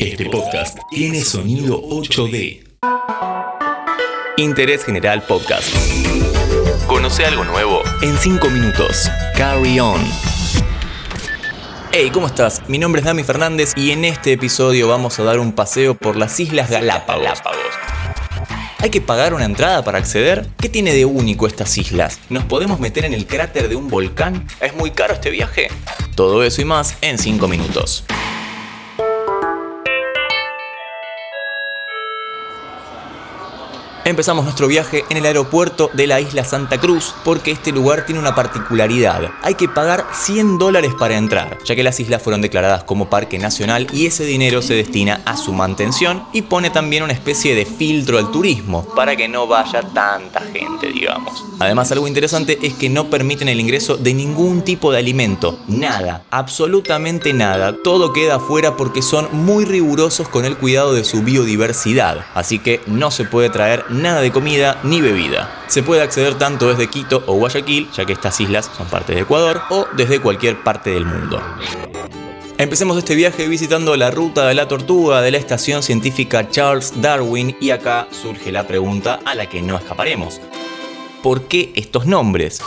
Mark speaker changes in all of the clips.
Speaker 1: Este podcast tiene sonido 8D. Interés General Podcast. Conoce algo nuevo en 5 minutos. Carry on. Hey, ¿cómo estás? Mi nombre es Dami Fernández y en este episodio vamos a dar un paseo por las Islas Galápagos. ¿Hay que pagar una entrada para acceder? ¿Qué tiene de único estas islas? ¿Nos podemos meter en el cráter de un volcán? ¿Es muy caro este viaje? Todo eso y más en 5 minutos. Empezamos nuestro viaje en el aeropuerto de la isla Santa Cruz porque este lugar tiene una particularidad. Hay que pagar 100 dólares para entrar, ya que las islas fueron declaradas como parque nacional y ese dinero se destina a su mantención y pone también una especie de filtro al turismo para que no vaya tanta gente, digamos. Además, algo interesante es que no permiten el ingreso de ningún tipo de alimento, nada, absolutamente nada. Todo queda afuera porque son muy rigurosos con el cuidado de su biodiversidad, así que no se puede traer nada de comida ni bebida. Se puede acceder tanto desde Quito o Guayaquil, ya que estas islas son parte de Ecuador, o desde cualquier parte del mundo. Empecemos este viaje visitando la ruta de la tortuga de la estación científica Charles Darwin y acá surge la pregunta a la que no escaparemos. ¿Por qué estos nombres?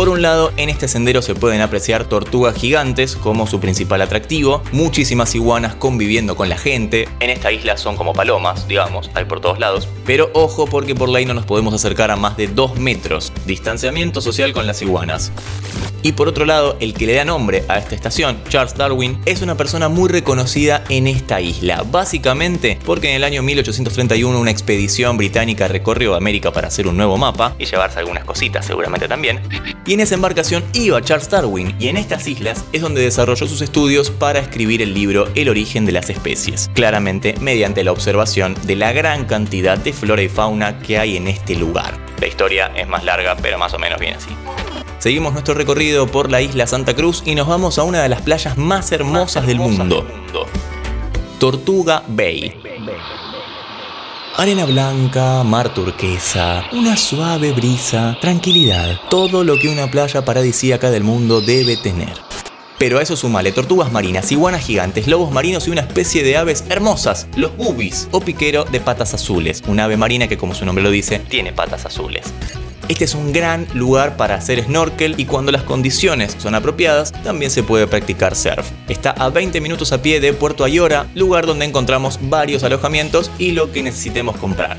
Speaker 1: Por un lado, en este sendero se pueden apreciar tortugas gigantes como su principal atractivo, muchísimas iguanas conviviendo con la gente. En esta isla son como palomas, digamos, hay por todos lados. Pero ojo porque por ley no nos podemos acercar a más de 2 metros. Distanciamiento social con las iguanas. Y por otro lado, el que le da nombre a esta estación, Charles Darwin, es una persona muy reconocida en esta isla, básicamente porque en el año 1831 una expedición británica recorrió América para hacer un nuevo mapa y llevarse algunas cositas seguramente también. Y en esa embarcación iba Charles Darwin y en estas islas es donde desarrolló sus estudios para escribir el libro El origen de las especies, claramente mediante la observación de la gran cantidad de flora y fauna que hay en este lugar. La historia es más larga, pero más o menos bien así. Seguimos nuestro recorrido por la isla Santa Cruz y nos vamos a una de las playas más hermosas del mundo. Tortuga Bay. Arena blanca, mar turquesa, una suave brisa, tranquilidad, todo lo que una playa paradisíaca del mundo debe tener. Pero a eso sumale tortugas marinas, iguanas gigantes, lobos marinos y una especie de aves hermosas, los bubis o piquero de patas azules, un ave marina que como su nombre lo dice, tiene patas azules. Este es un gran lugar para hacer snorkel y cuando las condiciones son apropiadas, también se puede practicar surf. Está a 20 minutos a pie de Puerto Ayora, lugar donde encontramos varios alojamientos y lo que necesitemos comprar.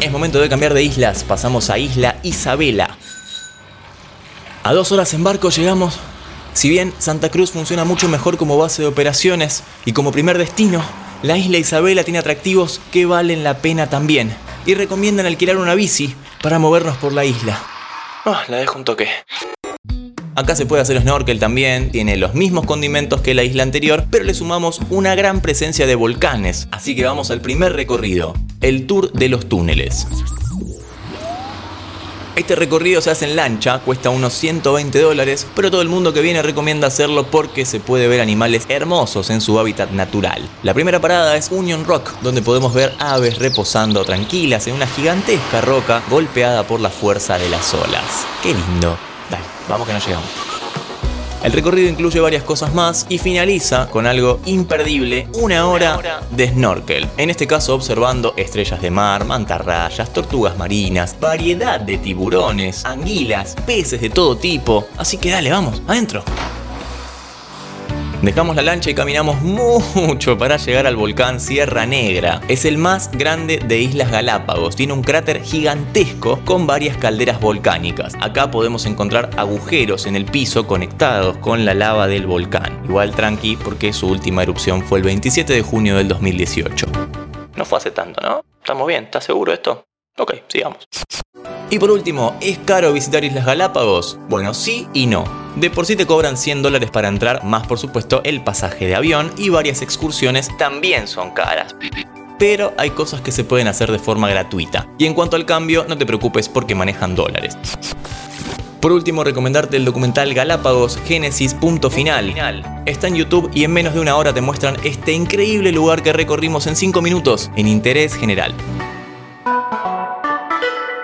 Speaker 1: Es momento de cambiar de islas, pasamos a Isla Isabela. A dos horas en barco llegamos. Si bien Santa Cruz funciona mucho mejor como base de operaciones y como primer destino, la isla Isabela tiene atractivos que valen la pena también y recomiendan alquilar una bici para movernos por la isla. Ah, la dejo un toque. Acá se puede hacer snorkel también, tiene los mismos condimentos que la isla anterior, pero le sumamos una gran presencia de volcanes. Así que vamos al primer recorrido, el tour de los túneles. Este recorrido se hace en lancha, cuesta unos 120 dólares, pero todo el mundo que viene recomienda hacerlo porque se puede ver animales hermosos en su hábitat natural. La primera parada es Union Rock, donde podemos ver aves reposando tranquilas en una gigantesca roca golpeada por la fuerza de las olas. ¡Qué lindo! Dale, vamos que no llegamos. El recorrido incluye varias cosas más y finaliza con algo imperdible, una hora de snorkel. En este caso observando estrellas de mar, mantarrayas, tortugas marinas, variedad de tiburones, anguilas, peces de todo tipo. Así que dale, vamos, adentro. Dejamos la lancha y caminamos mucho para llegar al volcán Sierra Negra. Es el más grande de Islas Galápagos. Tiene un cráter gigantesco con varias calderas volcánicas. Acá podemos encontrar agujeros en el piso conectados con la lava del volcán. Igual tranqui porque su última erupción fue el 27 de junio del 2018. No fue hace tanto, ¿no? Estamos bien, ¿estás seguro de esto? Ok, sigamos. Y por último, ¿es caro visitar Islas Galápagos? Bueno, sí y no. De por sí te cobran 100 dólares para entrar, más por supuesto el pasaje de avión y varias excursiones también son caras. Pero hay cosas que se pueden hacer de forma gratuita. Y en cuanto al cambio, no te preocupes porque manejan dólares. Por último, recomendarte el documental Galápagos Génesis Punto Final. Está en YouTube y en menos de una hora te muestran este increíble lugar que recorrimos en 5 minutos en interés general.